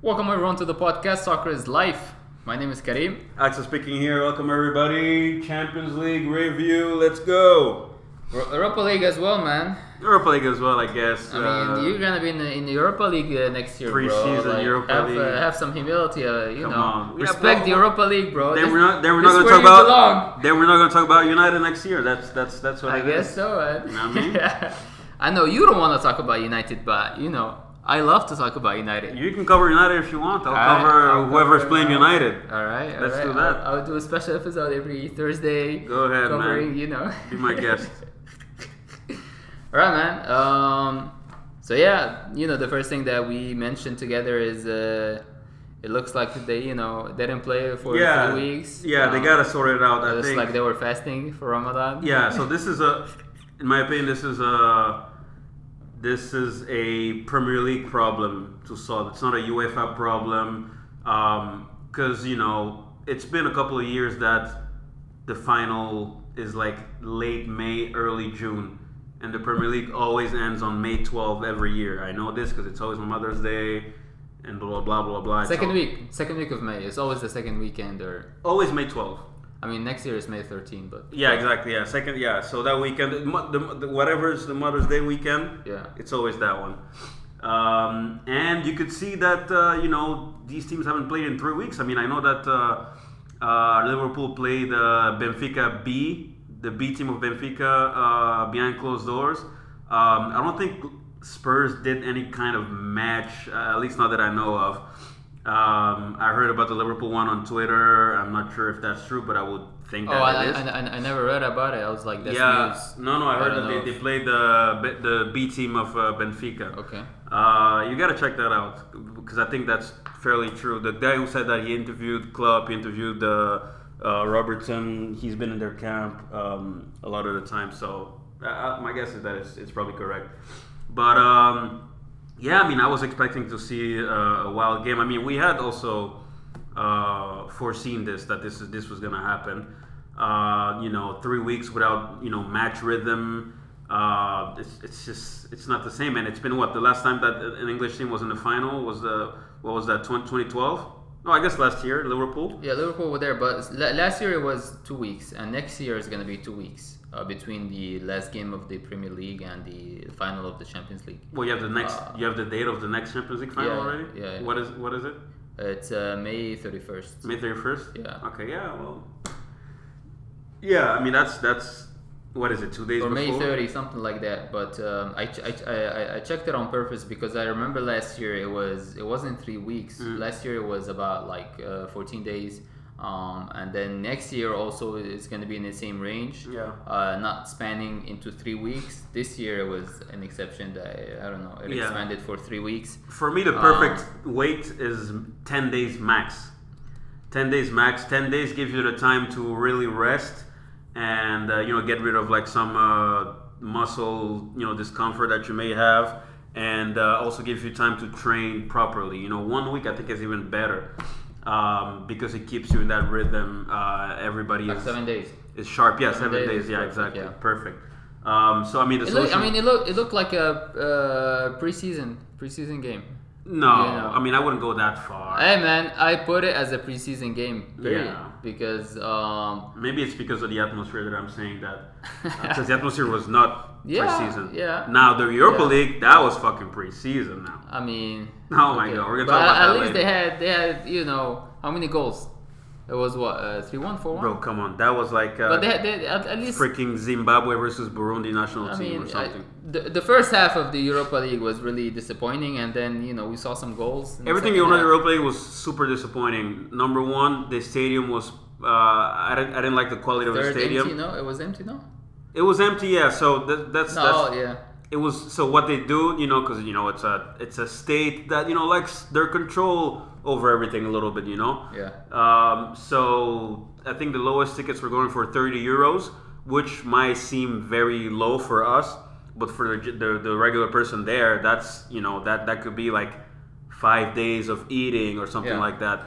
Welcome everyone to the podcast Soccer is Life. My name is Karim. Axel speaking here. Welcome everybody. Champions League review. Let's go. Europa League as well, man. Europa League as well, I guess. I mean, Uh, you're gonna be in the, in the Europa League uh, next year, bro. Preseason Like, Europa have, League. Uh, have some humility, uh, you Come know. on. Respect the well, Europa League, bro. then This- we're not. Then we're not going to talk about. belong. Then we're not to talk about United next year. That's that's that's what I it guess is. so, man. You know what I mean? I know you don't want to talk about United, but you know, I love to talk about United. You can cover United if you want. I'll cover I'll whoever's cover, playing United. All right, all Let's right. do that. I'll, I'll do a special episode every Thursday. Go ahead, man. You know, Be my guest. all right, man. Um, so yeah, you know, the first thing that we mentioned together is uh, it looks like they, you know, they didn't play for Yeah. three weeks. Yeah, they Um, gotta sort it out. I It's think. like they were fasting for Ramadan. Yeah, so this is a, in my opinion, this is a, this is a Premier League problem to solve. It's not a UEFA problem, um, because you know it's been a couple of years that the final is like late May, early June, and the Premier League always ends on May 12 every year. I know this because it's always on Mother's Day, and blah blah blah blah. Second week, second week of May. It's always the second weekend, or Always May 12. I mean, next year is May 13, but Yeah, exactly. Yeah, second. Yeah, so that weekend, the, the, is the Mother's Day weekend, Yeah. it's always that one. Um, and you could see that uh, you know these teams haven't played in three weeks. I mean, I know that uh, uh, Liverpool played uh, Benfica B, the B team of Benfica, uh, behind closed doors. Um, I don't think Spurs did any kind of match, uh, at least not that I know of. Um, I heard about the Liverpool one on Twitter. I'm not sure if that's true, but I would think oh, that I, it is. I, I, I never read about it. I was like, that's yeah, news. no, no, I heard that they, they played the B- the B team of uh, Benfica. Okay. Uh, you gotta check that out because I think that's fairly true. The guy who said that he interviewed Klopp, he interviewed uh, uh, Robertson. He's been in their camp um, a lot of the time, so uh, my guess is that it's, it's probably correct. But um, yeah, I mean, I was expecting to see uh, a wild game. I mean, we had also uh, foreseen this that this is this was gonna happen. Uh, you know, three weeks without you know match rhythm. Uh, it's, it's just it's not the same, and it's been what the last time that an English team was in the final was the what was that 2012? No, I guess last year Liverpool. Yeah, Liverpool were there, but last year it was two weeks, and next year is going to be two weeks uh, between the last game of the Premier League and the final of the Champions League. Well, you have the next Uh, you have the date of the next Champions League final Yeah, already. yeah, yeah. What is what is it? It's uh, May 31st. May thirty first. Yeah. Okay. Yeah. Well. Yeah. I mean that's that's what is it? Two days or May 30, something like that. But um, I, ch- I, ch- I, I- I checked it on purpose because I remember last year it was it wasn't three weeks. Mm. Last year it was about like uh, 14 days. Um, and then next year also it's going to be in the same range. Yeah. Uh, not spanning into three weeks. This year it was an exception that I don't know. It Yeah. expanded for three weeks. For me, the Um, perfect wait is 10 days max. 10 days max. 10 days gives you the time to really rest and, uh, you know, get rid of like some uh, muscle, you know, discomfort that you may have. And uh, also gives you time to train properly. You know, one week I think is even better um, because it keeps you in that rhythm. Uh, everybody Like is, seven days. is sharp. Yeah, Seven seven, days days. Yeah, perfect, exactly. yeah. Perfect. Um, so, I mean, the It looked, I mean, it looked it looked like a uh, preseason preseason game. no, you know. I mean, I wouldn't go that far. Hey man, I put it as a preseason game, period. Yeah. Because um, Maybe it's because of the atmosphere that I'm saying that. Because the atmosphere was not Yeah, preseason. yeah. Now the Europa Yeah. League, that was fucking preseason. Now. I mean, Oh my God, we're gonna but talk about at that least later. they had they had you know how many goals? It was what uh, three one four Bro, come on, that was like uh, But they had they, at, at least freaking Zimbabwe versus Burundi national I team mean or I, something. the, the first half of the Europa League was really disappointing, and then you know we saw some goals. Everything know, the. Europa League was super disappointing. Number one, the stadium was. Uh, I didn't, I didn't like the quality of the stadium. empty, no, it was empty, no. It was empty, yeah. So that, that's No, that's yeah. it was so what they do you know because you know it's a it's a state that you know likes their control over everything a little bit you know Yeah. um, so i think the lowest tickets were going for 30 euros which might seem very low for us but for the, the, the regular person there that's you know that that could be like five days of eating or something Yeah. like that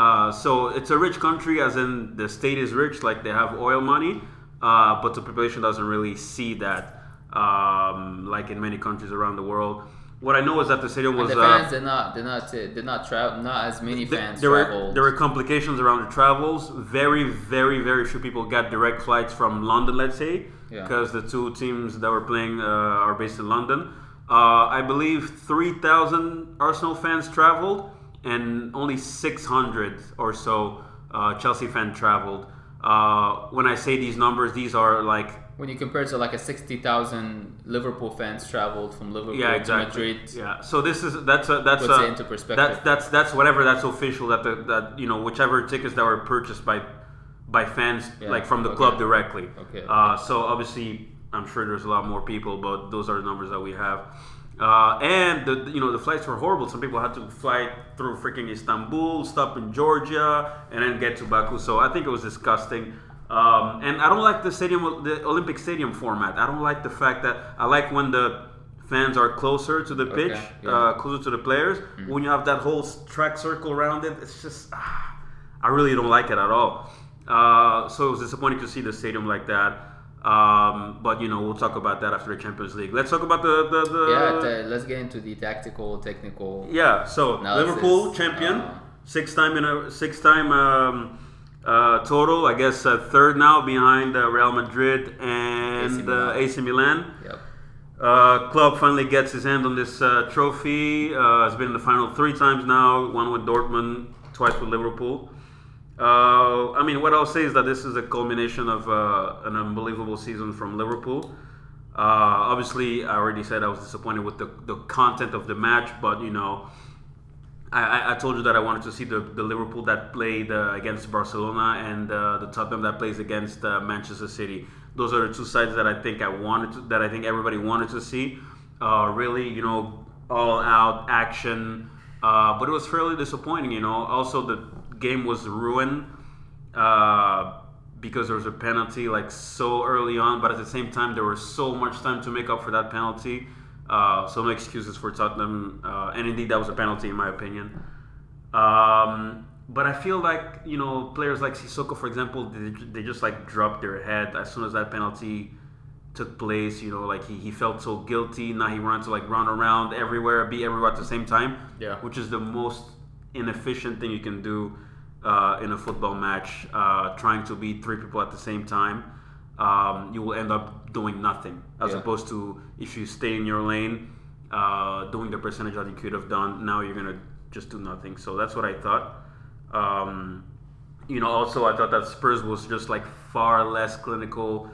uh, so it's a rich country as in the state is rich like they have oil money uh, but the population doesn't really see that um, like in many countries around the world. what I know is that the stadium And was. the uh, fans did not did not uh, did not travel. Not as many Th- fans there were there were complications around the travels. Very, very, very few people got direct flights from London, let's say, Yeah. because the two teams that were playing uh, are based in London. Uh, I believe three thousand Arsenal fans traveled, and only six hundred or so uh, Chelsea fans traveled. Uh, when I say these numbers, these are like when you compare to like a sixty thousand Liverpool fans traveled from Liverpool yeah, to. Madrid. Yeah. So this is that's a, that's a, it into perspective. That's that's that's whatever that's official that the that you know whichever tickets that were purchased by by fans Yeah, like from the okay. club directly. Okay, Uh, so obviously, I'm sure there's a lot more people, but those are the numbers that we have. Uh, and the you know the flights were horrible. Some people had to fly through freaking Istanbul, stop in Georgia, and then get to Baku. So I think it was disgusting. Um, and I don't like the stadium, the Olympic Stadium format. I don't like the fact that I like when the fans are closer to the pitch, Okay, yeah. uh, closer to the players. When you have that whole track circle around it, it's just ah, I really don't like it at all. Uh, so it was disappointing to see the stadium like that. Um, but you know we'll talk about that after the Champions League. Let's talk about the the, the Yeah, t- let's get into the tactical, technical. yeah, so Analysis. Liverpool champion, Uh, six time in a six time um, uh, total. I guess uh, third now behind uh, Real Madrid and AC AC Milan. Uh, AC Milan. Yep. Uh, Klopp finally gets his hand on this uh, trophy. Uh, has been in the final three times now. One with Dortmund, twice with Liverpool. Uh, I mean, what I'll say is that this is a culmination of uh, an unbelievable season from Liverpool. Uh, obviously, I already said I was disappointed with the, the content of the match, but you know, I, I- told you that I wanted to see the, the Liverpool that played uh, against Barcelona and uh, the Tottenham that plays against uh, Manchester City. Those are the two sides that I think I wanted to, that I think everybody wanted to see. Really, you know, all out action. But it was fairly disappointing, you know. Also, the game was ruined uh, because there was a penalty like so early on, but at the same time, there was so much time to make up for that penalty. Uh, so no excuses for Tottenham, uh, and indeed that was a penalty in my opinion. Um, but I feel like you know players like Sissoko, for example, they, they just like dropped their head as soon as that penalty took place. You know, like he, he felt so guilty. Now he wanted to like run around everywhere, be everywhere at the same time. Yeah. which is the most inefficient thing you can do uh, in a football match. Uh, trying to beat three people at the same time, um, you will end up doing nothing. As Yeah. opposed to if you stay in your lane, uh, doing the percentage that you could have done. Now you're gonna just do nothing. So that's what I thought. Um, you know, also I thought that Spurs was just like far less clinical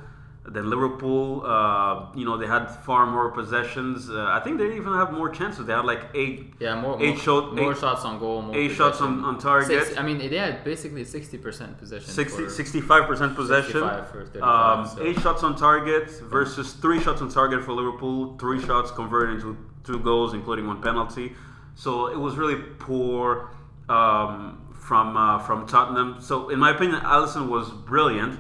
than Liverpool. Uh, you know, they had far more possessions. Uh, I think they even have more chances. They had like eight, Yeah, more Eight more, shot- more eight- shots on goal, more eight shots on, on target. Six, I mean, they had basically sixty percent possession. 60, for- 65% possession. 65 for um, so- Eight shots on target versus three shots on target for Liverpool. Three shots converted into two goals, including one penalty. So it was really poor um, from uh, from Tottenham. So in my opinion, Alisson was brilliant,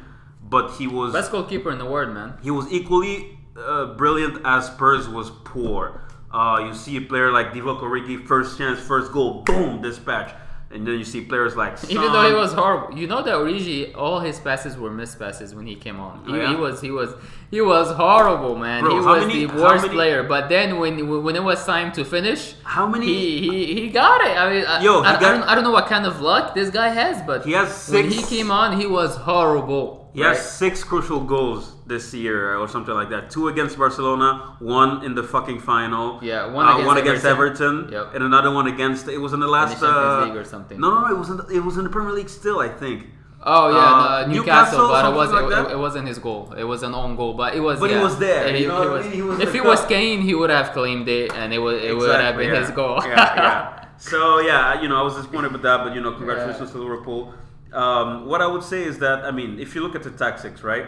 but he was Best goalkeeper in the world, man. he was equally uh, brilliant as Spurs was poor. Uh, you see a player like Divock Origi, first chance, first goal, boom, dispatch. And then you see players like Even though he was horrible, you know that Origi, all his passes were missed passes when he came on. He, Oh, yeah? he was, he was, he was horrible, man. Bro, he was many- the worst many- player. But then when when it was time to finish, How many- He he, he got it. I mean, I- Yo, I, I, don't, I don't know what kind of luck this guy has, but He has when he came on, he was horrible. He has six crucial goals this year or something like that. Two against Barcelona, one in the fucking final. Yeah, one uh, against one against Everton. Everton, Yep. and another one against. It was in the last Champions uh, League or something. No, no, no. It was in the, it was in the Premier League still. I think. Oh yeah, Uh, Newcastle, Newcastle, but it something was like it, it wasn't his goal. It was an own goal, but it was. But he was there, And you know I mean? He was if the it was. Kane, he would have claimed it, and it would it would have been yeah. his goal. yeah, yeah. So yeah, you know, I was disappointed with that, but you know, congratulations to Liverpool. Um, what I would say is that I mean, if you look at the tactics, right?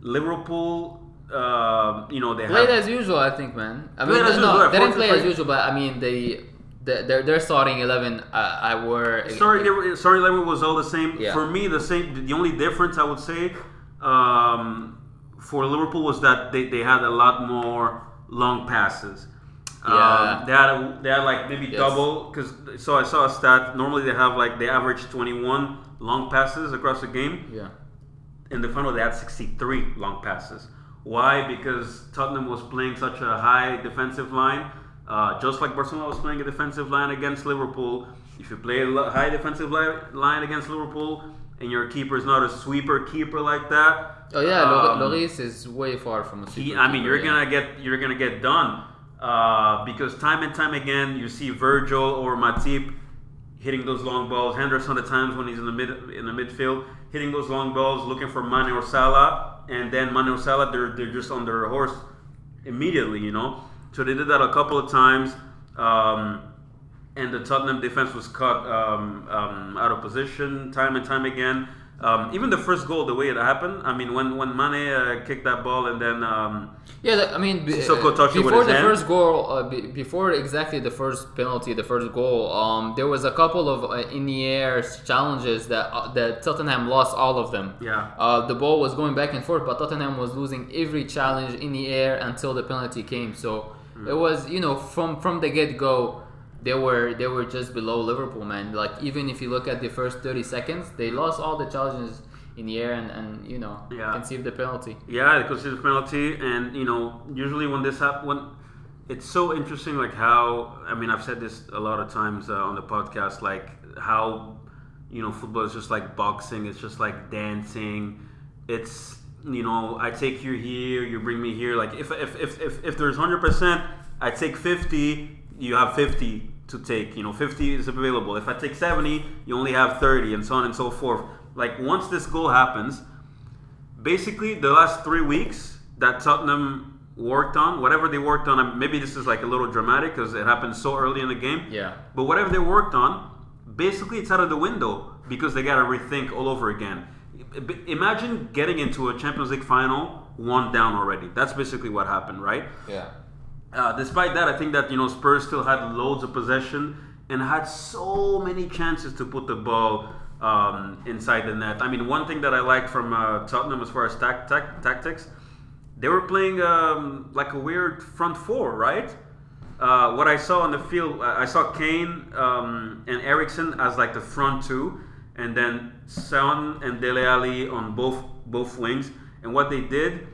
Liverpool, um, you know, they Played have as usual, I think, man. I mean, as no, usual, they didn't play as usual, but I mean, they, they their their starting eleven, uh, I were Sorry, they sorry, Lemon was all the same. Yeah. For me, the same. The only difference I would say um, for Liverpool was that they, they had a lot more long passes. Yeah. Um, they had a, they had like maybe Yes. double because so I saw a stat. Normally they have like they average twenty one long passes across the game. yeah. In the final, they had 63 long passes. Why? Because Tottenham was playing such a high defensive line. Uh, just like Barcelona was playing a defensive line against Liverpool, if you play a high defensive li- line against Liverpool and your keeper is not a sweeper keeper like that, Oh yeah, um, Lor- Lloris is way far from a he, super I mean, keeper, you're yeah. gonna get you're gonna get done uh, because time and time again you see Virgil or Matip hitting those long balls. Henderson at times when he's in the mid in the midfield hitting those long balls, looking for Mane or Salah, and then Mane or Salah they're they're just on their horse immediately, you know. So they did that a couple of times. Um, and the Tottenham defense was caught um, um, out of position time and time again. Um, even the first goal, the way it happened, I mean, when when Mane uh, kicked that ball and then um, Yeah, I mean, be- Sissoko touched it with before his the hand. first goal, uh, be, before exactly the first penalty, the first goal, um, there was a couple of uh, in the air challenges that uh, that Tottenham lost all of them. Yeah. uh, the ball was going back and forth, but Tottenham was losing every challenge in the air until the penalty came. So Hmm. it was, you know, from from the get go. They were they were just below Liverpool, man. Like even if you look at the first thirty seconds, they lost all the challenges in the air and, and you know Yeah. conceived the penalty. Yeah, they the penalty, and you know, usually when this happens, when it's so interesting, like how I mean, I've said this a lot of times uh, on the podcast, like how you know, football is just like boxing, it's just like dancing. It's you know, I take you here, you bring me here. Like if if if if, if there's hundred percent, I take fifty, you have fifty to take. You know, fifty is available. If I take seventy, you only have thirty, and so on and so forth. Like once this goal happens, basically the last three weeks that Tottenham worked on, whatever they worked on, maybe this is like a little dramatic because it happened so early in the game. Yeah. But whatever they worked on, basically it's out of the window because they got to rethink all over again. Imagine getting into a Champions League final one down already. That's basically what happened, right? Yeah. Uh, despite that, I think that you know Spurs still had loads of possession and had so many chances to put the ball um, inside the net. I mean, one thing that I like from uh, Tottenham as far as tac- tac- tactics, they were playing um, like a weird front four, right? Uh, what I saw on the field, I saw Kane um, and Eriksen as like the front two, and then Son and Dele Alli on both both wings. And what they did,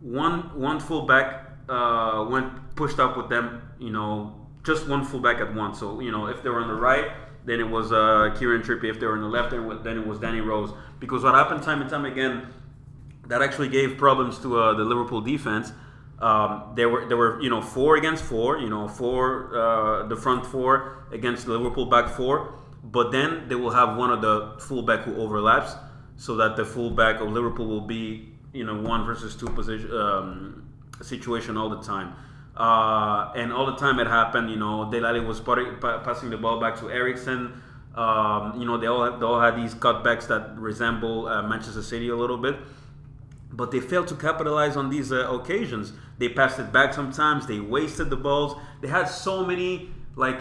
one one fullback uh, went pushed up with them. You know, just one fullback at once. So you know, if they were on the right, then it was uh, Kieran Trippier. If they were on the left, then it was- Danny Rose. Because what happened time and time again, that actually gave problems to uh, the Liverpool defense. Um, there were there were you know four against four. You know four uh, the front four against Liverpool back four. But then they will have one of the fullback who overlaps, so that the fullback of Liverpool will be you know one versus two position um, situation all the time. Uh, and all the time it happened, you know, Dele Alli was pa- passing the ball back to Eriksen. Um, you know, they all, they all had these cutbacks that resemble uh, Manchester City a little bit but they failed to capitalize on these uh, occasions. They passed it back sometimes. They wasted the balls. They had so many like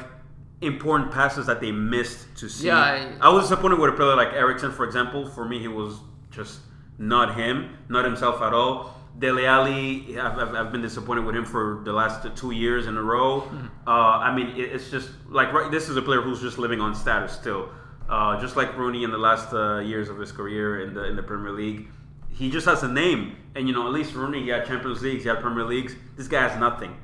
important passes that they missed to see. Yeah, I- I was disappointed with a player like Eriksen, for example. For me, he was just not him, not himself at all. Dele Alli, I've, I've, I've been disappointed with him for the last two years in a row. Hmm. Uh, I mean, it, it's just like right, this is a player who's just living on status still, uh, just like Rooney in the last uh, years of his career in the in the Premier League. He just has a name, and you know, at least Rooney, he had Champions Leagues, he had Premier Leagues. This guy has nothing.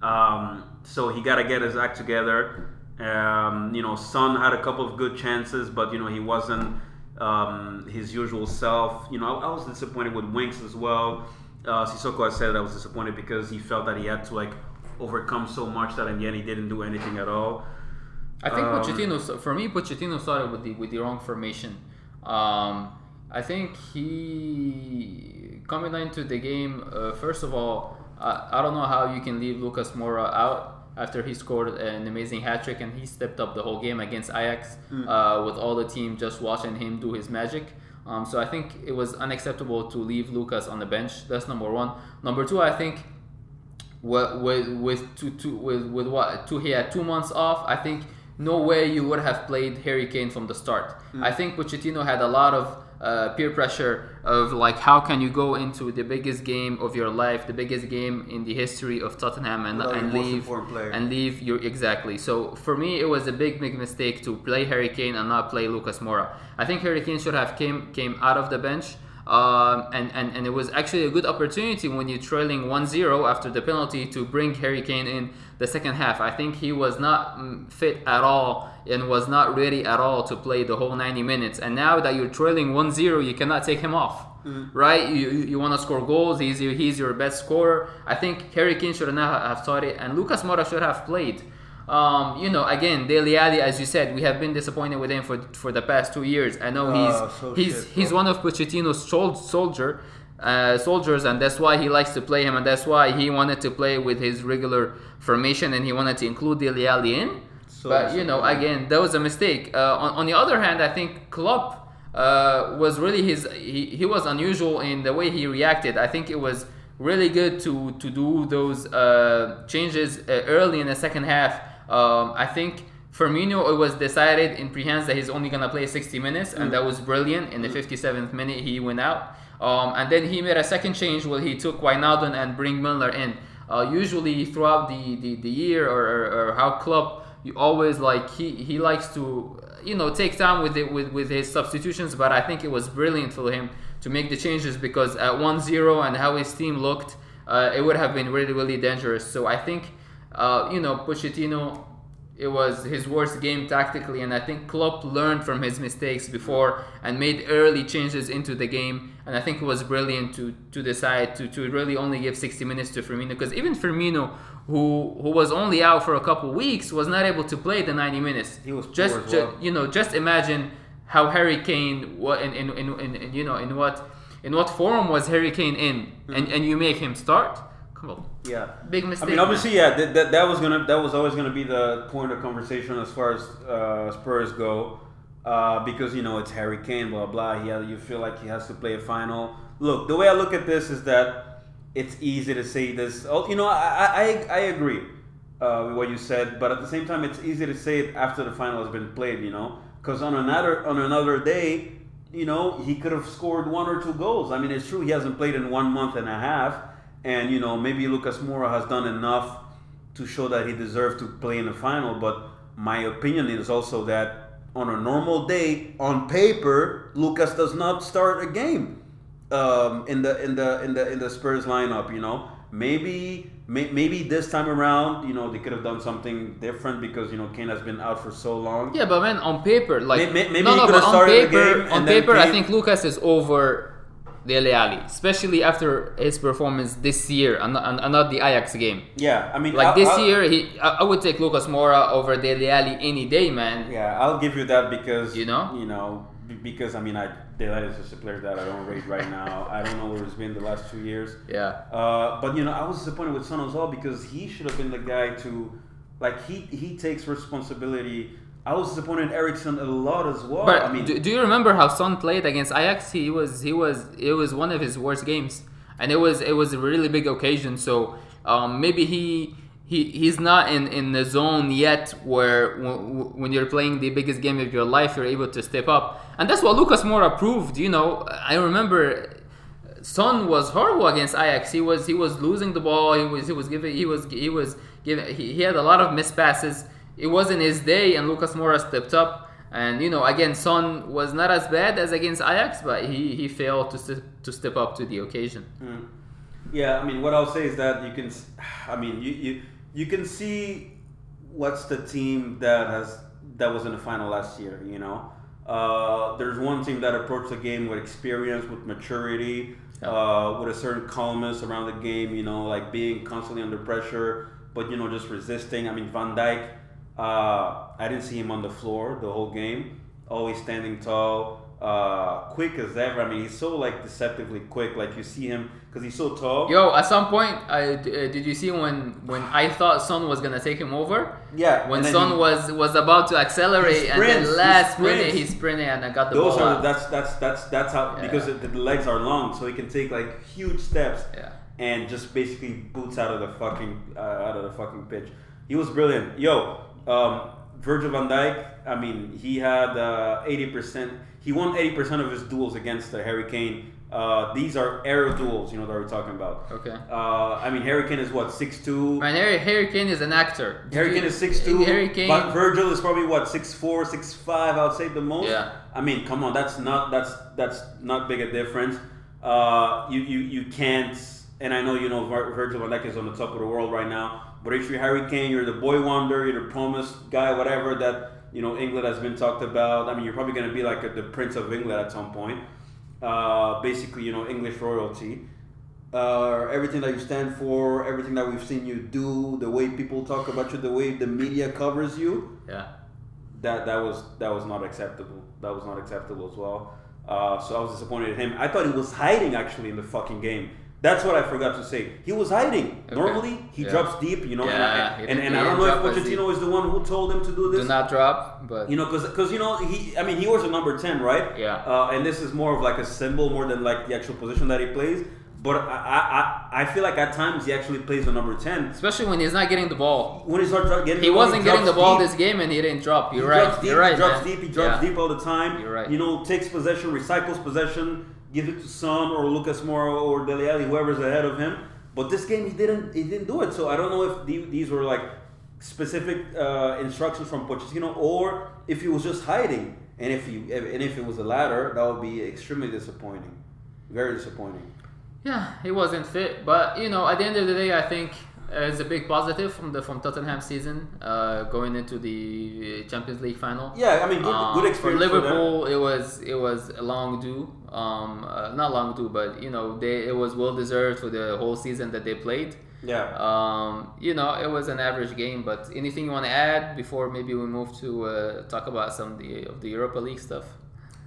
Um, so he got to get his act together. Um, you know, Son had a couple of good chances, but you know he wasn't um, his usual self. You know, I, I was disappointed with Winks as well. Uh, Sissoko has said I was disappointed because he felt that he had to like overcome so much that in the end he didn't do anything at all. I think Um, Pochettino, for me, Pochettino started with the with the wrong formation. Um, I think he coming into the game. Uh, first of all, I, I don't know how you can leave Lucas Moura out after he scored an amazing hat trick and he stepped up the whole game against Ajax uh, with all the team just watching him do his magic. Um, so I think it was unacceptable to leave Lucas on the bench. That's number one. Number two, I think with with with two, two with with what two he had two months off. I think no way you would have played Harry Kane from the start. I think Pochettino had a lot of uh, peer pressure of like how can you go into the biggest game of your life, the biggest game in the history of Tottenham, and, and leave and leave your exactly. So for me, it was a big big mistake to play Harry Kane and not play Lucas Moura. I think Harry Kane should have came came out of the bench. Um, and, and, and it was actually a good opportunity when you're trailing 1-0 after the penalty to bring Harry Kane in the second half. I think he was not mm, fit at all and was not ready at all to play the whole 90 minutes. And now that you're trailing 1-0, you cannot take him off. Mm-hmm. Right, you, you, you want to score goals. He's your, he's your best scorer. I think Harry Kane should not have started, and Lucas Moura should have played. Um, you know, again, Dele Alli, as you said, we have been disappointed with him for for the past two years. I know he's uh, so he's shit, he's one of Pochettino's soldier uh, soldiers, and that's why he likes to play him, and that's why he wanted to play with his regular formation, and he wanted to include Dele Alli in. So but you know, again, that was a mistake. Uh, on, on the other hand, I think Klopp uh, was really his he, he was unusual in the way he reacted. I think it was really good to to do those uh, changes uh, early in the second half um, I think Firmino, it was decided in prehand that he's only gonna play 60 minutes, and mm. that was brilliant. In the 57th mm. minute, he went out, um, and then he made a second change where he took Wijnaldum and bring Milner in. Uh, usually throughout the, the, the year or, or, or how Klopp you always like he, he likes to you know take time with it with, with his substitutions but I think it was brilliant for him to make the changes because at 1-0 and how his team looked uh, it would have been really really dangerous so I think uh, you know, Pochettino, it was his worst game tactically, and I think Klopp learned from his mistakes before and made early changes into the game. And I think it was brilliant to to decide to, to really only give 60 minutes to Firmino because even Firmino, who who was only out for a couple weeks, was not able to play the 90 minutes. He was just, well. just you know just imagine how Harry Kane what in, in, in, in, you know in what in what form was Harry Kane in, mm-hmm. and and you make him start well, yeah, big mistake. I mean, obviously, yeah, that, that, that was gonna that was always gonna be the point of conversation as far as uh, Spurs go, uh, because you know it's Harry Kane, blah blah. He has, you feel like he has to play a final. Look, the way I look at this is that it's easy to say this. Oh, you know, I I, I agree uh, with what you said, but at the same time, it's easy to say it after the final has been played. You know, because on another on another day, you know, he could have scored one or two goals. I mean, it's true he hasn't played in one month and a half and you know maybe Lucas Moura has done enough to show that he deserved to play in the final. But my opinion is also that on a normal day, on paper, Lucas does not start a game um, in the in the in the in the Spurs lineup. You know, maybe may, maybe this time around, you know, they could have done something different because you know Kane has been out for so long. Yeah, but man, on paper, like maybe, maybe no, no, but on paper, on paper, I think Lucas is over Dele Alli, especially after his performance this year and, and, and, not the Ajax game. Yeah, I mean, like I'll, this I'll, year, he I, I, would take Lucas Moura over Dele Alli any day, man. Yeah, I'll give you that because you know, you know, because I mean, I Dele Alli is just a player that I don't rate right now. I don't know where he's been the last two years. Yeah. Uh, but you know, I was disappointed with Son well because he should have been the guy to, like, he he takes responsibility I was disappointed in Eriksen a lot as well. But I mean, do, do, you remember how Son played against Ajax? He was he was it was one of his worst games, and it was it was a really big occasion. So um, maybe he. He, he's not in, in the zone yet where w- when you're playing the biggest game of your life you're able to step up and that's what Lucas Moura proved you know I remember Son was horrible against Ajax he was he was losing the ball he was he was giving he was he was giving he, he had a lot of missed passes it wasn't his day, and Lucas Moura stepped up. And you know, again, Son was not as bad as against Ajax, but he, he failed to st- to step up to the occasion. Mm. Yeah, I mean, what I'll say is that you can, I mean, you you, you can see what's the team that has that was in the final last year. You know, uh, there's one team that approached the game with experience, with maturity, uh, with a certain calmness around the game. You know, like being constantly under pressure, but you know, just resisting. I mean, Van Dijk uh, I didn't see him on the floor the whole game. Always standing tall, uh, quick as ever. I mean, he's so like deceptively quick. Like you see him because he's so tall. Yo, at some point, I, uh, did you see when when I thought Son was gonna take him over? Yeah. When Son he, was was about to accelerate, and then last minute he sprinted and I got the Those ball. are out. that's that's that's that's how yeah. because the, the legs are long, so he can take like huge steps. Yeah. And just basically boots out of the fucking uh, out of the fucking pitch. He was brilliant. Yo, um, Virgil van Dijk, I mean, he had uh, eighty percent. He won eighty percent of his duels against uh, Harry Kane. Uh, these are air duels, you know, that we're talking about. Okay. Uh, I mean, Harry Kane is what six two. Man, Harry Harry Kane is an actor. Harry Kane is six two. Harry Kane. But Virgil is probably what six four, six five. I would say the most. Yeah. I mean, come on, that's not that's that's not big a difference. uh, you, you you can't. And I know you know Vir- Virgil van Dijk is on the top of the world right now, but if you're Harry Kane, you're the boy wonder, you're the promised guy, whatever that you know England has been talked about. I mean, you're probably going to be like a, the Prince of England at some point. Uh, basically, you know, English royalty. Uh, everything that you stand for, everything that we've seen you do, the way people talk about you, the way the media covers you, Yeah. that that was that was not acceptable. That was not acceptable as well. Uh, so I was disappointed in him. I thought he was hiding actually in the fucking game. That's what I forgot to say. He was hiding. Okay. Normally he Yeah. drops deep, you know. Yeah, and I, and, and I don't know if Pochettino is the one who told him to do this. Do not drop, but You know, because because you know he. I mean, he wears a number ten, right? Yeah. Uh, and this is more of like a symbol more than like the actual position that he plays. But I, I, I, feel like at times he actually plays the number ten. especially when he's not getting the ball. When he starts getting, He the ball, wasn't getting the ball deep. this game, and he didn't drop. You're he right. Drops deep, You're right, He drops man. deep. He drops Yeah. deep all the time. You're right. You know, takes possession, recycles possession, gives it to Son or Lucas Moura or Dele Alli, whoever's ahead of him. But this game, he didn't. He didn't do it. So I don't know if the, these were like specific uh, instructions from Pochettino or if he was just hiding. And if he and if it was the latter, that would be extremely disappointing. Very disappointing. Yeah, he wasn't fit, but you know, at the end of the day, I think it's a big positive from the from Tottenham season uh, going into the Champions League final. Yeah, I mean, good, Um, good experience for for. Liverpool. it was it was a long due, um, uh, not long due, but you know they it was well deserved for the whole season that they played. Yeah. Um, you know, it was an average game. But anything you want to add before maybe we move to uh, talk about some of the, of the Europa League stuff?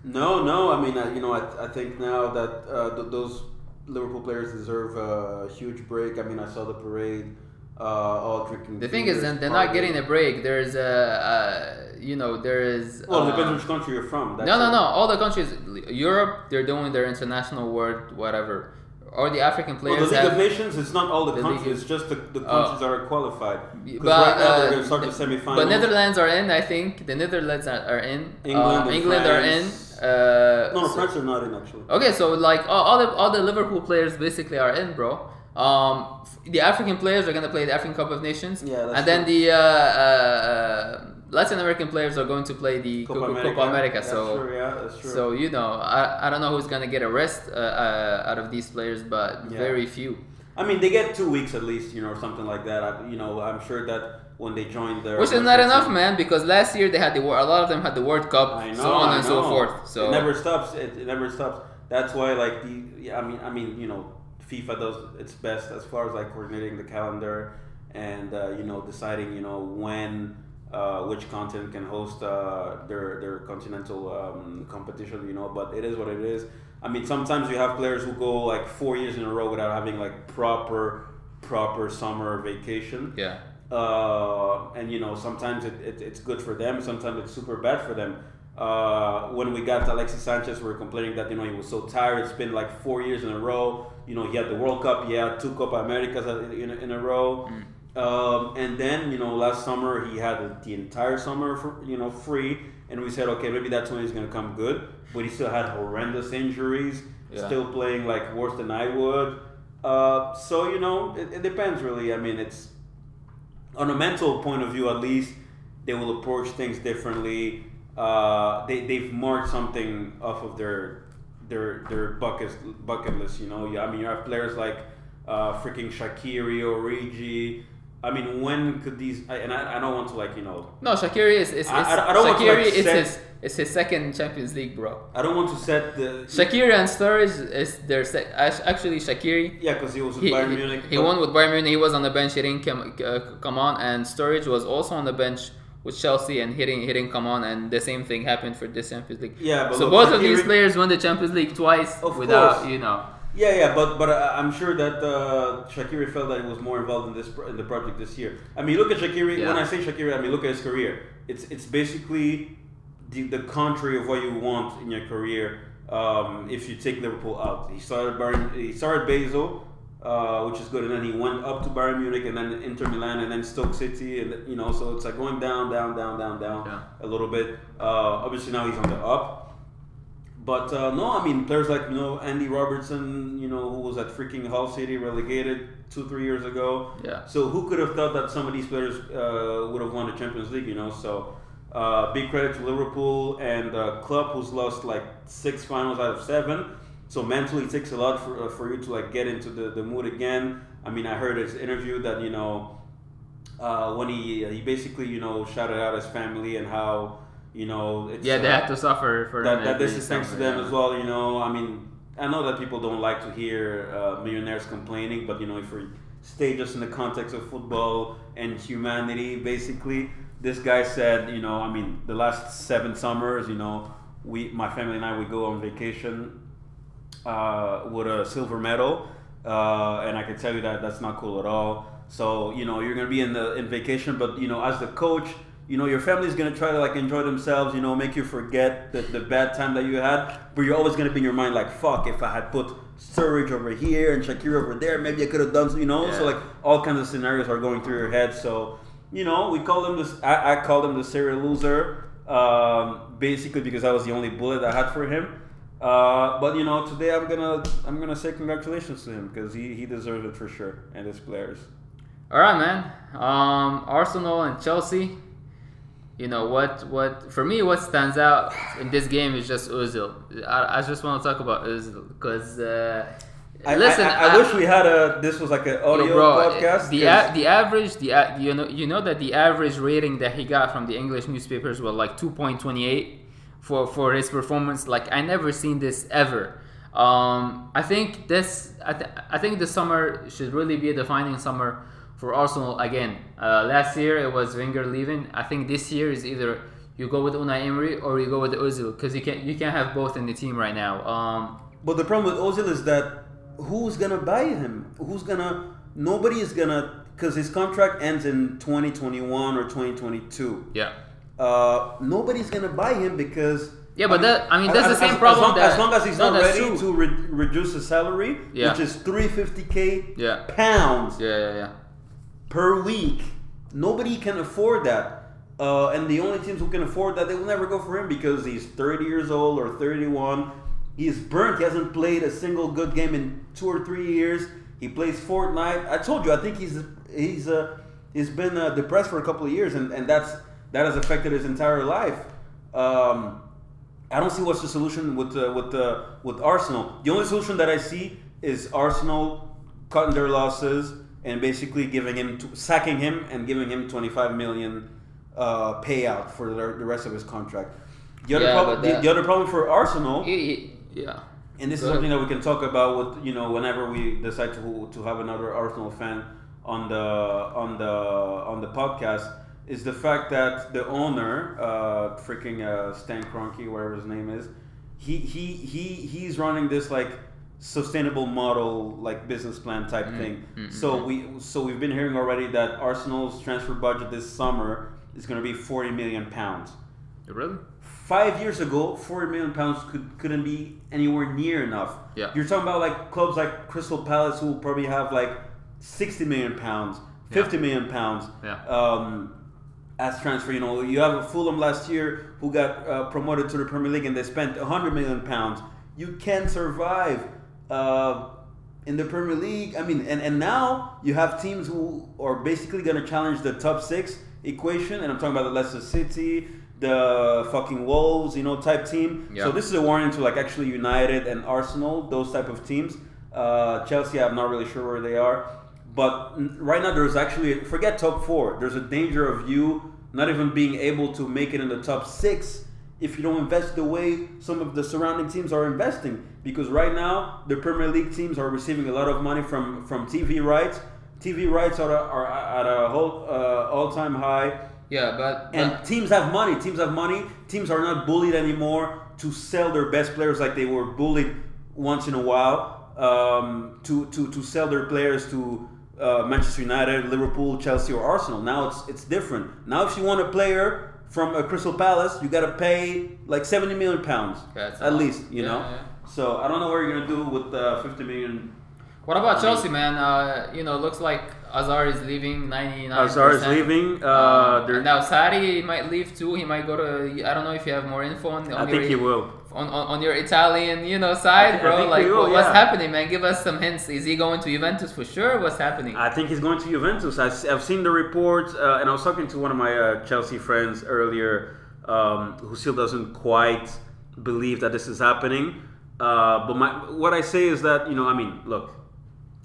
No, no. I mean, uh, you know, I, I think now that uh, th- those Liverpool players deserve a huge break. I mean, I saw the parade, uh, all drinking. The thing is, they're not getting a break. There's a, uh, you know, there is. Well, it uh, depends which country you're from. That's No, no, no. All the countries, Europe, they're doing their international award, whatever. Or the African players. Well, the League have. of Nations, it's not all the, The countries. It's just the, the Oh. countries that are qualified. Because But, right now they're uh, going to start the semifinals. But Netherlands are in, I think. The Netherlands are, are in. England Um, and England are in. Uh, no, no, so- France are not in actually. Okay, so like all, all the all the Liverpool players basically are in, bro. Um, the African players are gonna play the African Cup of Nations, Yeah, that's and then the uh, uh, Latin American players are going to play the Copa Copa, America. Copa America. So, true, yeah, so you know, I, I don't know who's gonna get a rest uh, uh, out of these players, but Yeah. very few. I mean, they get two weeks at least, you know, or something like that. I, you know, I'm sure that when they join their Which is not enough, man, because last year they had the a lot of them had the World Cup, know, so on I and so forth. So it never stops. It, it never stops. That's why, like the, yeah, I mean, I mean, you know, FIFA does its best as far as like coordinating the calendar and uh, you know deciding, you know, when uh, which continent can host uh, their their continental um, competition. You know, but it is what it is. I mean, sometimes you have players who go like four years in a row without having like proper proper summer vacation. Yeah, uh, and you know sometimes it, it, it's good for them sometimes it's super bad for them. Uh, when we got Alexis Sanchez we were complaining that you know he was so tired it's been like four years in a row. You know he had the World Cup he had two Copa Americas in, in a row um, and then you know last summer he had the entire summer for, you know free and we said okay maybe that's when he's gonna come good but he still had horrendous injuries Yeah. still playing like worse than I would uh, so you know it, it depends really I mean it's on a mental point of view, at least, they will approach things differently. Uh, they they've marked something off of their their their bucket bucket list. You know, Yeah, I mean, you have players like uh, freaking Shaqiri, or Origi. I mean, when could these? I, and I, I don't want to like you know. no, Shaqiri is, is, is I- I- don't want to, Shaqiri like, is his it's his second Champions League, bro. I don't want to set the Shaqiri and Sturridge is their actually Shaqiri. Yeah, because he was with He, Bayern he, Munich. he but- won with Bayern Munich. He was on the bench. He didn't come, uh, come on, and Sturridge was also on the bench with Chelsea, and hitting he didn't come on. And the same thing happened for this Champions League. Yeah, but so look, both of these players won the Champions League twice Of without course. you know. Yeah, yeah, but but uh, I'm sure that uh, Shaqiri felt that he was more involved in this pro- in the project this year. I mean, look at Shaqiri. Yeah. When I say Shaqiri, I mean look at his career. It's it's basically the, the contrary of what you want in your career. Um, if you take Liverpool out, he started Bayern, he started Basel, uh, which is good, and then he went up to Bayern Munich, and then Inter Milan, and then Stoke City, and you know, so it's like going down, down, down, down, down Yeah. a little bit. Uh, obviously now he's on the up. But uh, no, I mean players like you know Andy Robertson, you know who was at freaking Hull City relegated two three years ago. Yeah. So who could have thought that some of these players uh, would have won the Champions League? You know, so uh, big credit to Liverpool and uh, Klopp who's lost like six finals out of seven. So mentally, it takes a lot for uh, for you to like get into the, the mood again. I mean, I heard his interview that you know uh, when he he basically you know shouted out his family and how you know it's, Yeah, they uh, had to suffer for that, that this is thanks to them yeah. as well. You know, I mean, I know that people don't like to hear uh, millionaires complaining, but you know, if we stay just in the context of football and humanity, basically, this guy said, you know, I mean, the last seven summers, you know, we, my family and I, we go on vacation uh, with a silver medal, uh, and I can tell you that that's not cool at all. So you know you're gonna be in the in vacation, but you know as the coach, you know your family's gonna try to like enjoy themselves, you know, make you forget the, the bad time that you had, but you're always gonna be in your mind like fuck if I had put Sturridge over here and Shaqiri over there, maybe I could have done, you know. So like all kinds of scenarios are going through your head. So you know we call them this. I, I call him the serial loser, um, basically because that was the only bullet I had for him. Uh, but you know, today I'm gonna I'm gonna say congratulations to him because he, he deserves it for sure, and his players. All right, man. Um, Arsenal and Chelsea. You know what? What for me? What stands out in this game is just Özil. I, I just want to talk about Özil because uh, I, listen. I, I, I wish we had a this was like an audio bro, podcast. The a, the average the you know you know that the average rating that he got from the English newspapers was like two point twenty eight for for his performance. Like I never seen this ever. Um, I think this I, th- I think the summer should really be a defining summer for Arsenal again. Uh, last year it was Wenger leaving. I think this year is either you go with Unai Emery or you go with Özil because you can you can't have both in the team right now. Um, But the problem with Ozil is that who's gonna buy him? Who's gonna? Nobody is gonna because his contract ends in 2021 or 2022. yeah. Uh, nobody's gonna buy him because. Yeah, but that- I mean, that's the same as- problem As long, that- as, long as he's no, not ready true. to re- reduce his salary, Yeah. which is 350k Yeah. pounds Yeah, yeah, yeah. Per week. Nobody can afford that. Uh, and the only teams who can afford that, they will never go for him because he's 30 years old or 31. He's burnt. He hasn't played a single good game in two or three years. He plays Fortnite. I told you, I think he's he's uh, he's been uh, depressed for a couple of years, and, and that's that has affected his entire life. Um, I don't see what's the solution with uh, with uh, with Arsenal. The only solution that I see is Arsenal cutting their losses and basically giving him to, sacking him and giving him 25 million uh, payout for the, the rest of his contract. The other, Yeah, problem, the, the other problem for Arsenal, He- he- yeah. and this is Go something that we can talk about with you know whenever we decide to to have another Arsenal fan on the on the on the podcast is the fact that the owner, uh, freaking uh, Stan Kroenke, whatever his name is, he he he he's running this like sustainable model like business plan type Mhm, thing. mhm, So we so we've been hearing already that Arsenal's transfer budget this summer is going to be 40 million pounds. Really? Five years ago, 40 million pounds could, couldn't be anywhere near enough. Yeah. You're talking about like clubs like Crystal Palace who will probably have like 60 million pounds, fifty million pounds Yeah. um, as transfer. You know, you have Fulham last year who got uh, promoted to the Premier League and they spent 100 million pounds. You can survive uh, in the Premier League. I mean, and, and now you have teams who are basically going to challenge the top six equation, and I'm talking about the Leicester City, the fucking Wolves, you know, type team. Yeah. So this is a warning to like actually United and Arsenal, those type of teams. Uh, Chelsea, I'm not really sure where they are, but right now there's actually forget top four. There's a danger of you not even being able to make it in the top six if you don't invest the way some of the surrounding teams are investing. Because right now the Premier League teams are receiving a lot of money from from TV rights. TV rights are, are at a whole uh, all time high. Yeah, but, And teams have money. Teams have money. Teams are not bullied anymore to sell their best players like they were bullied once in a while. Um, to, to, to sell their players to uh, Manchester United, Liverpool, Chelsea, or Arsenal. Now it's it's different. Now if you want a player from uh, Crystal Palace, you got to pay like seventy million pounds That's at least. You Yeah, know. yeah. So I don't know what you're gonna do with uh, fifty million. what about Chelsea, man? Uh, you know, looks like Hazard is leaving. Ninety nine. Hazard is leaving. Uh, they're- now Sarri might leave too. He might go to. I don't know if you have more info on. I think he will. On, on, on your Italian, you know, side, bro. like, will, what's yeah. happening, man? Give us some hints. Is he going to Juventus for sure? What's happening? I think he's going to Juventus. I, have seen the reports, uh, and I was talking to one of my uh, Chelsea friends earlier, um, who still doesn't quite believe that this is happening. Uh, but my what I say is that you know, I mean, look,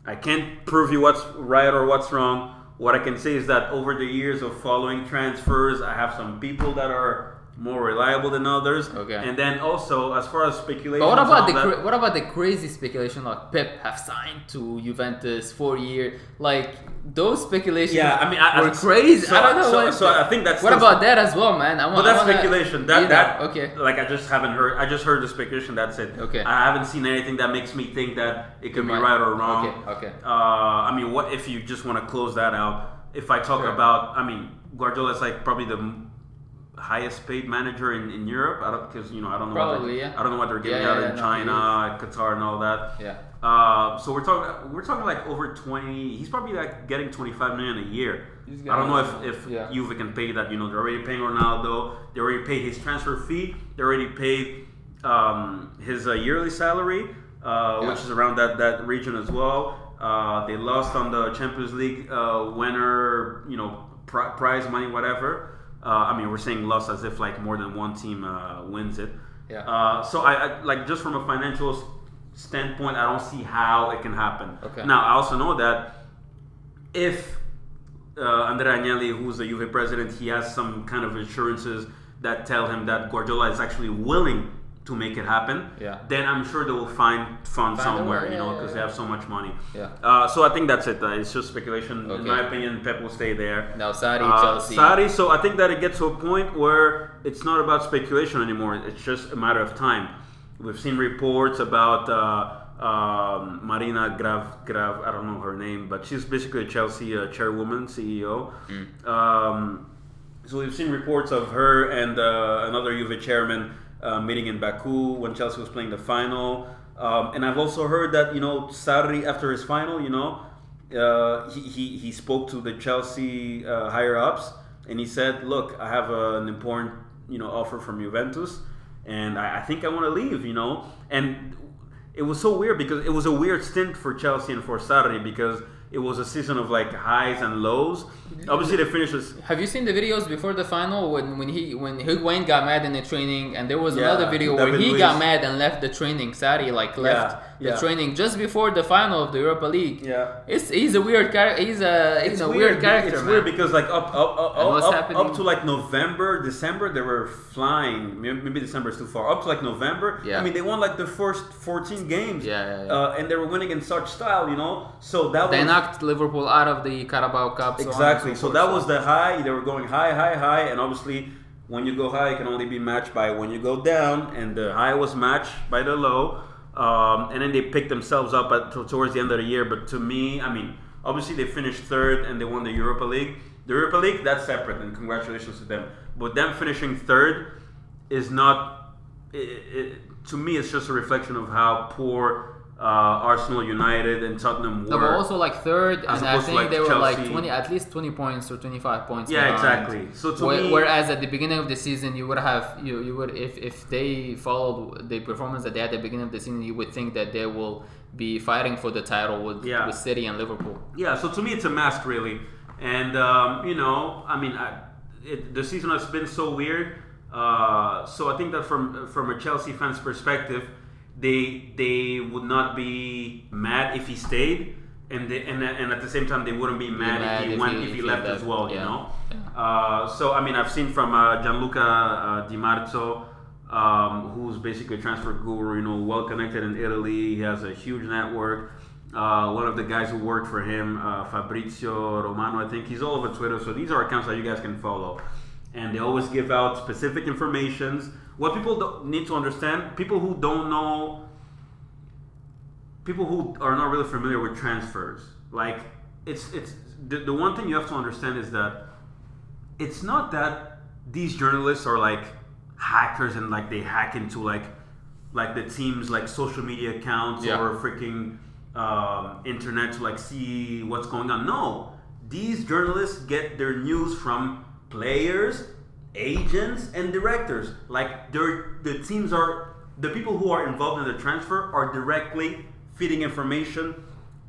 I can't prove you what's right or what's wrong. What I can say is that over the years of following transfers, I have some people that are more reliable than others. Okay. And then also, as far as speculation, But what about the cra- what about the crazy speculation like Pep have signed to Juventus for a year? Like those speculations Yeah, I mean, I- were I- crazy. so- I don't know. so- what, so I think that's what about that as well, man? I want, But that's wanna- speculation. That that okay. Like I just haven't heard. I just heard the speculation. That's it. Okay. I haven't seen anything that makes me think that it could be right or wrong. okay, okay. Uh, I mean, what if you just want to close that out? If I talk Sure. about, I mean, Guardiola is like probably the highest paid manager in, in Europe. I don't because you know I don't know. what Probably, they're, yeah. I don't know what they're giving Yeah, out yeah, in no, China, Qatar, and all that. Yeah. Uh, so we're talking we're talking like over twenty. He's probably like getting twenty five million a year. I don't know if if yeah. Juve can pay that. You know, they're already paying Ronaldo. They already paid his transfer fee. They already paid um, his uh, yearly salary, uh, which is around that that region as well. Uh, they lost on the Champions League uh, winner. You know, pri- prize money, whatever. Uh, I mean, we're saying loss as if like more than one team uh, wins it. Yeah. Uh, so I, I like just from a financial standpoint, I don't see how it can happen. Okay. Now I also know that if uh, Andrea Agnelli, who's the Juve president, he has some kind of assurances that tell him that Guardiola is actually willing to make it happen. Yeah. Then I'm sure they will find funds Find somewhere, way, you know, because yeah, they have so much money. Yeah. Uh, so I think that's it. Uh, it's just speculation. Okay. In my opinion, Pep will stay there. Now Sarri, Uh, Chelsea. Sarri, so I think that it gets to a point where it's not about speculation anymore. It's just a matter of time. We've seen reports about uh, um, Marina Grav, Grav, I don't know her name, but she's basically a Chelsea uh, chairwoman, CEO. Um, so we've seen reports of her and uh, another Juve chairman uh, meeting in Baku when Chelsea was playing the final. Um, and I've also heard that you know Sarri after his final, you know, uh, he, he he spoke to the Chelsea uh, higher ups and he said, "Look, I have a, an important you know offer from Juventus, and I, I think I want to leave." You know, and it was so weird because it was a weird stint for Chelsea and for Sarri because it was a season of like highs and lows. Obviously, they finished as Have you seen the videos before the final when, when he when Higuain got mad in the training and there was Yeah, another video where David he Luiz. got mad and left the training. Sarri like left Yeah, the yeah. training just before the final of the Europa League. Yeah. It's he's a weird character. He's a he's a weird, character, It's man. weird because like up up up, up, happening- up to like November, December, they were flying. Maybe December is too far. Up to like November, Yeah. I mean, they won like the first 14 games. Yeah, yeah, yeah. Uh, and they were winning in such style, you know. So that they was knocked Liverpool out of the Carabao Cup. so exactly. So forth, that was the high. They were going high, high, high, and obviously. When you go high, it can only be matched by when you go down, and the high was matched by the low. Um, and then they picked themselves up at, to- towards the end of the year. But to me, I mean, obviously they finished third and they won the Europa League. The Europa League, that's separate, and congratulations to them. But them finishing third is not. It, it, to me, it's just a reflection of how poor uh, Arsenal, United, and Tottenham No, were. also like third, and I think like, they were like twenty, at least twenty points or twenty-five points. Yeah, behind. exactly. So to Whe- me- whereas at the beginning of the season, you would have you you would if if they followed the performance that they had at the beginning of the season, you would think that they will be fighting for the title with Yeah. with City and Liverpool. Yeah, so to me, it's a mask, really. And, um, you know, I mean, I, it, the season has been so weird. Uh, so I think that from from a Chelsea fan's perspective, they they would not be mad if he stayed. And, they, and, and at the same time, they wouldn't be mad, mad if he if went he- if he if he left left, as well. You know. Yeah. Uh, so I mean, I've seen from uh, Gianluca uh, Di Marzio, um, who's basically a transfer guru. You know, well connected in Italy. He has a huge network. Uh, one of the guys who worked for him, uh, Fabrizio Romano, I think he's all over Twitter. So these are accounts that you guys can follow, and they always give out specific informations. What people need to understand, people who don't know people who are not really familiar with transfers like it's it's the, the one thing you have to understand is that it's not that these journalists are like hackers and like they hack into like like the team's like social media accounts Yeah. or freaking um, internet to like see what's going on no these journalists get their news from players agents and directors like they're the teams are the people who are involved in the transfer are directly feeding information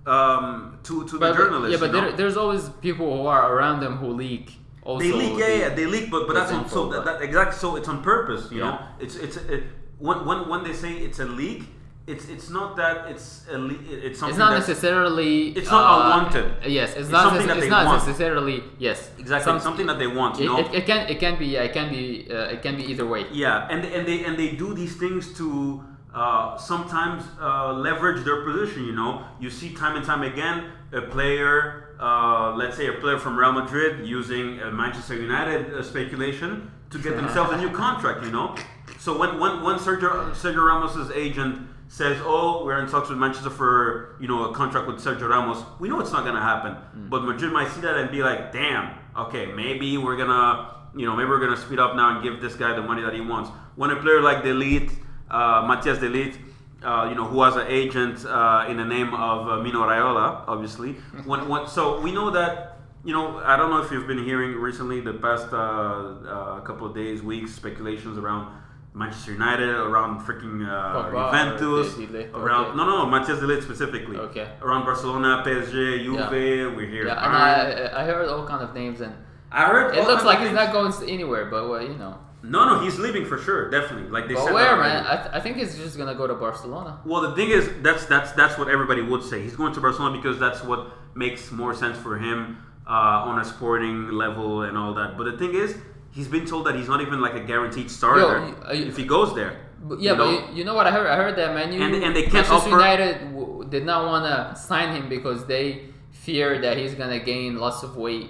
um, to to But, the journalists yeah, but there, there's always people who are around them who leak. Also, they leak, yeah, the- yeah, they leak, but but that's on, so that, that exactly so it's on purpose, you Yeah. know. It's it's it, when when when they say it's a leak, it's it's not that it's elite, it's something It's not necessarily. It's not uh, unwanted. Yes, it's, It's not. something that it's they not want. necessarily. Yes, exactly Some- something that they want. You It, know, it, it can. It can be. Yeah, it can be. Uh, it can be either way. Yeah, and and they and they do these things to uh, sometimes uh, leverage their position. You know, you see time and time again a player, uh, let's say a player from Real Madrid, using uh, Manchester United uh, speculation to get themselves a new contract. You know, so when when when Sergio Sergio Ramos's agent says, "Oh, we're in talks with Manchester for you know a contract with Sergio Ramos," we know it's not gonna happen. But Madrid might see that and be like, "Damn, okay, maybe we're gonna." you know, maybe we're gonna speed up now and give this guy the money that he wants. When a player like de Ligt, uh, Matthijs de Ligt, uh, you know, who has an agent uh, in the name of uh, Mino Raiola, obviously. When, when, so we know that, you know, I don't know if you've been hearing recently the past uh, uh, couple of days, weeks, speculations around Manchester United, around freaking uh, Pogba Juventus, around okay. no, no, no, Matthijs de Ligt specifically, Okay. around Barcelona, PSG, Juve. We're here. Yeah, and I, I heard all kind of names, and I heard it looks like he's not going anywhere. But well, you know, No, no, he's leaving for sure, definitely. Like they but said. where, man? I, th- I think he's just gonna go to Barcelona. Well, the thing is, that's that's that's what everybody would say. He's going to Barcelona because that's what makes more sense for him uh, on a sporting level and all that. But the thing is, he's been told that he's not even like a guaranteed starter Yo, you- if he goes there. But yeah, You know? but you, you know what I heard? I heard that Manu And- and they can't Manchester offer- United w- did not want to sign him because they fear that he's gonna gain lots of weight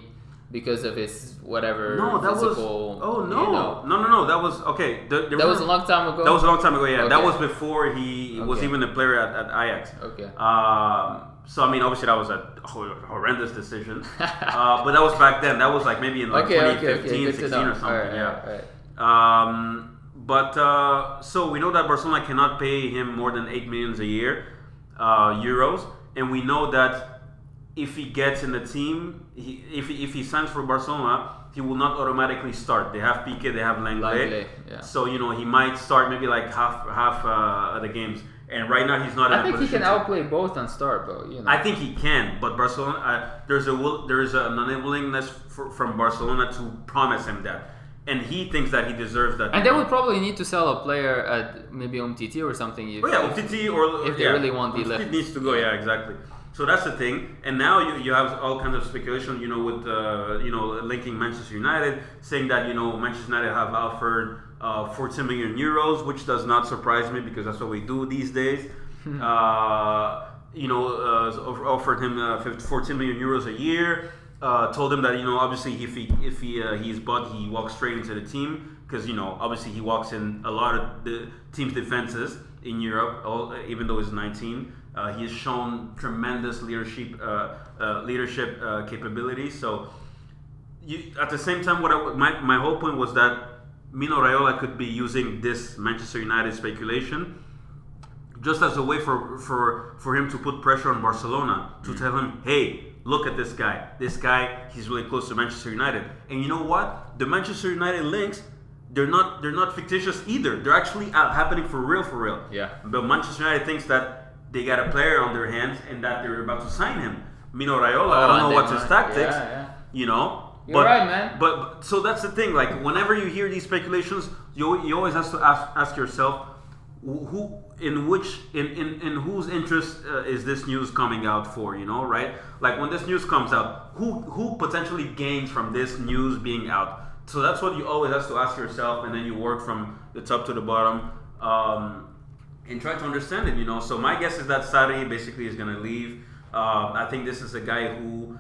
because of his whatever No, that was. Oh no, you know. no, no, no. That was okay. The, the that was a long time ago. That was a long time ago. Yeah, that was before he was even a player at, at Ajax. Okay. Um, so I mean, obviously that was a horrendous decision, uh, but that was back then. That was like maybe in like okay, okay, 2015, okay, to 16 or something. Right, yeah. right. Um, but uh, so we know that Barcelona cannot pay him more than eight millions a year, uh, euros, and we know that if he gets in the team, he, if he, if he signs for Barcelona, he will not automatically start. They have Pique, they have Lenglet, Lenglet, yeah. so you know he might start maybe like half half uh, of the games. And right now he's not. in I think he can to- outplay both and start, but you know. I think he can, but Barcelona, uh, there's a will, there's an unwillingness for, from Barcelona to promise him that, and he thinks that he deserves that. and they would probably need to sell a player at maybe Umtiti or something. If, Oh yeah, Umtiti or if they yeah, really want the left. needs to go. Yeah, exactly. So that's the thing. And now you, you have all kinds of speculation. You know, with uh, you know linking Manchester United, saying that you know Manchester United have offered uh, 14 million euros, which does not surprise me because that's what we do these days. uh, you know, uh, offered him uh, 14 million euros a year. Uh, told him that you know obviously if he if he uh, he's bought he walks straight into the team because you know obviously he walks in a lot of the team's defenses in Europe all, even though he's 19 uh, he has shown tremendous leadership uh, uh, leadership uh, capabilities so you, at the same time what I, my, my whole point was that Mino Raiola could be using this Manchester United speculation just as a way for for for him to put pressure on Barcelona to tell him, hey, look at this guy. This guy, he's really close to Manchester United. And you know what? The Manchester United links, they're not they're not fictitious either. They're actually happening for real, for real. Yeah. But Manchester United thinks that they got a player on their hands and that they're about to sign him. Mino Raiola, I Oh, don't know what's they his tactics. yeah, yeah. You know. You're right, man. But but- so that's the thing. Like whenever you hear these speculations, you, you always have to ask, ask yourself who who- in which in in, in whose interest uh, is this news coming out for? You know, right? Like when this news comes out, who who potentially gains from this news being out? So that's what you always have to ask yourself, and then you work from the top to the bottom. Um, and try to understand it, you know. So my guess is that Sarri basically is going to leave. Um, I think this is a guy who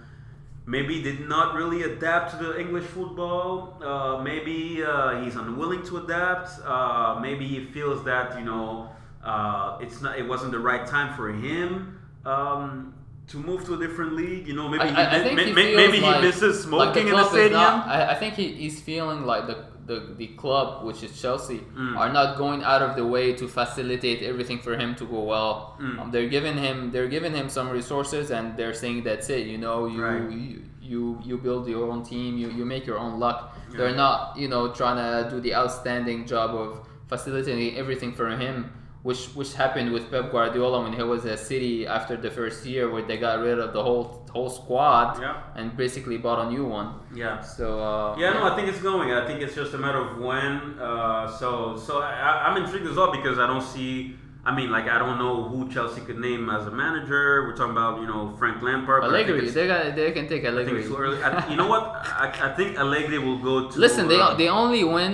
maybe did not really adapt to the English football. Uh, maybe uh, he's unwilling to adapt. Uh, maybe he feels that you know uh, it's not. It wasn't the right time for him. Um, to move to a different league, you know, maybe I, he, I, I may- he feels maybe like, he misses like smoking in the stadium. Not, I, I think he, he's feeling like the, the, the club, which is Chelsea, Mm. are not going out of the way to facilitate everything for him to go well. Mm. Um, they're giving him they're giving him some resources, and they're saying that's it. You know, you Right. you, you you build your own team, you, you make your own luck. Yeah. They're not you know trying to do the outstanding job of facilitating everything for him. Which, which happened with Pep Guardiola when he was at City after the first year, where they got rid of the whole whole squad Yeah. and basically bought a new one. yeah. So uh, Yeah, no, I think it's going. I think it's just a matter of when. Uh, so, so I, I'm intrigued as well because I don't see I mean, like I don't know who Chelsea could name as a manager. We're talking about you know Frank Lampard. but I think Allegri, they got they can take I think Allegri. it's early. I, you know what? I, I think Allegri will go to. Listen, they uh, they only win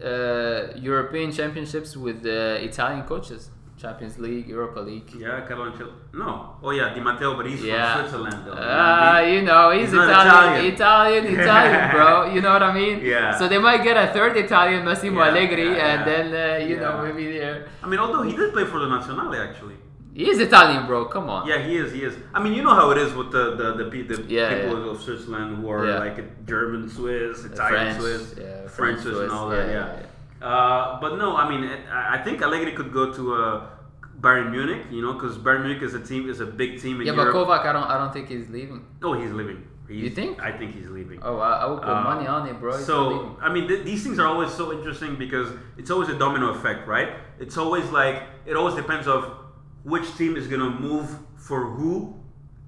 uh, European championships with uh, Italian coaches, Champions League, Europa League. Yeah, Carlo Ancelotti. No. Oh yeah, Di Matteo, but he's Yeah. from Switzerland though. Ah, you know, he's, He's Italian, Italian. Italian, Italian, bro. You know what I mean? Yeah. So they might get a third Italian, Massimo Yeah, Allegri, yeah, and then uh, you know maybe they're. I mean, although he did play for the Nazionale actually. He is Italian, bro. Come on. Yeah, he is. He is. I mean, you know how it is with the the, the, the people of Switzerland who are like German Swiss, Uh, Italian French, Swiss, yeah, French Swiss, and all that. Yeah. Yeah. Uh, but no, I mean, it, I think Allegri could go to uh, Bayern Munich. You know, because Bayern Munich is a team is a big team in Yeah, but Kovac, I don't, I don't think he's leaving. oh, he's leaving. He's, You think? I think he's leaving. Oh, I, I would put Uh, money on it, bro. He's So. I mean, th- these things are always so interesting because it's always a domino effect, right? It's always like it always depends of which team is gonna move for who,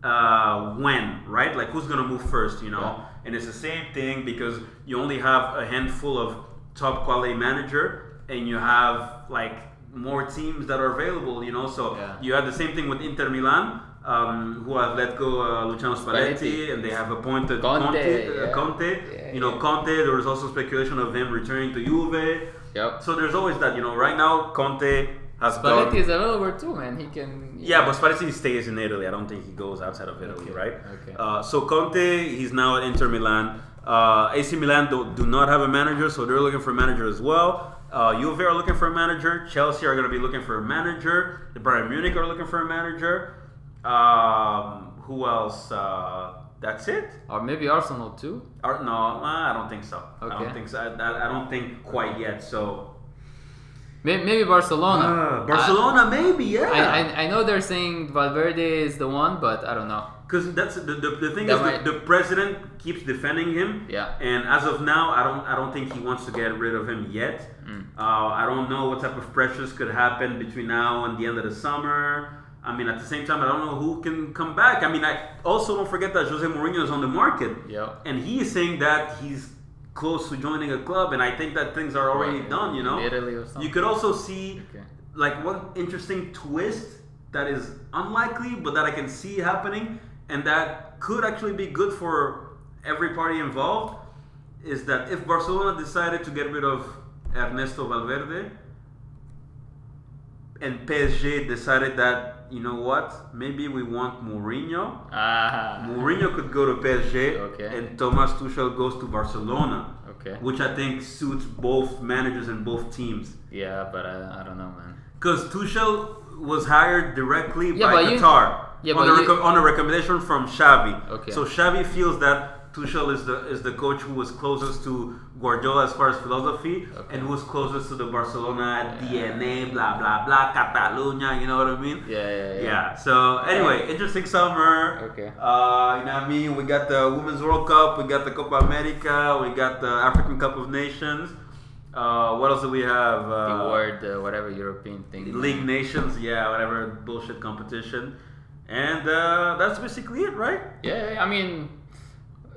uh, when, right? Like who's gonna move first, you know? Yeah. And it's the same thing because you only have a handful of top quality manager, and you have like more teams that are available, you know. So Yeah. you have the same thing with Inter Milan. Um, who have let go uh, Luciano Spalletti, and they have appointed Conte, Conte, uh. Conte Yeah, you know, yeah. Conte, there was also speculation of him returning to Juve. Yep. So there's always that, you know, right now Conte has Spalletti gone. is available too, man. He can. Yeah, but Spalletti stays in Italy. I don't think he goes outside of Italy, Okay, right? okay. Uh, so Conte, he's now at Inter Milan. Uh, AC Milan do, do not have a manager, so they're looking for a manager as well. Uh, Juve are looking for a manager. Chelsea are going to be looking for a manager. The Bayern Munich are looking for a manager. Um, who else? Uh, that's it. Or maybe Arsenal too. Or, no, uh, I don't think so. I don't think so. I, I, I don't think quite yet. So Maybe, maybe Barcelona. Uh, Barcelona, maybe, I, yeah. I, I know they're saying Valverde is the one, but I don't know. Because that's the, the, the thing That is the, the president keeps defending him. Yeah. And as of now, I don't I don't think he wants to get rid of him yet. Mm. Uh, I don't know what type of pressures could happen between now and the end of the summer. I mean, at the same time, I don't know who can come back. I mean, I also don't forget that Jose Mourinho is on the market. And he is saying that he's close to joining a club, and I think that things are already Right. done. You know, Italy or something. you could also see Okay. like one interesting twist that is unlikely, but that I can see happening, and that could actually be good for every party involved, is that if Barcelona decided to get rid of Ernesto Valverde, and PSG decided that you know what, maybe we want Mourinho. Ah. Mourinho could go to PSG, Okay. and Thomas Tuchel goes to Barcelona, Okay. which I think suits both managers and both teams. Yeah, but I, I don't know, man. Because Tuchel was hired directly Yeah, by but you- Qatar Yeah, on, a you- on a recommendation from Xavi. Okay. So Xavi feels that Tuchel is the is the coach who was closest to Guardiola as far as philosophy Okay. and who was closest to the Barcelona DNA, blah blah blah, Catalunya. You know what I mean? Yeah, yeah, yeah. Yeah. So anyway, interesting summer. Okay. Uh, you know what I mean? We got the Women's World Cup. We got the Copa America. We got the African Cup of Nations. Uh, what else do we have? Uh, The word, uh, whatever European thing. League Nations, yeah, whatever bullshit competition, and uh, that's basically it, right? Yeah, I mean,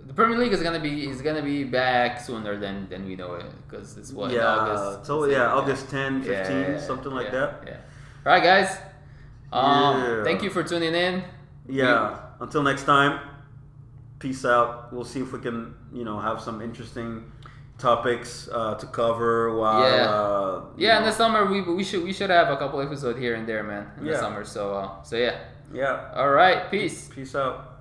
the Premier League is gonna be is gonna be back sooner than than we know it because it's what in August. so yeah, August 10, 15, Yeah, yeah, something like yeah, that. Yeah. All right, guys. Um, Yeah. Thank you for tuning in. Yeah. Until next time, peace out. We'll see if we can, you know, have some interesting topics uh, to cover while. Yeah. Uh, Yeah, in the summer we we should we should have a couple episodes here and there, man. In the summer, so uh, so yeah. Yeah. All right, peace. Peace out.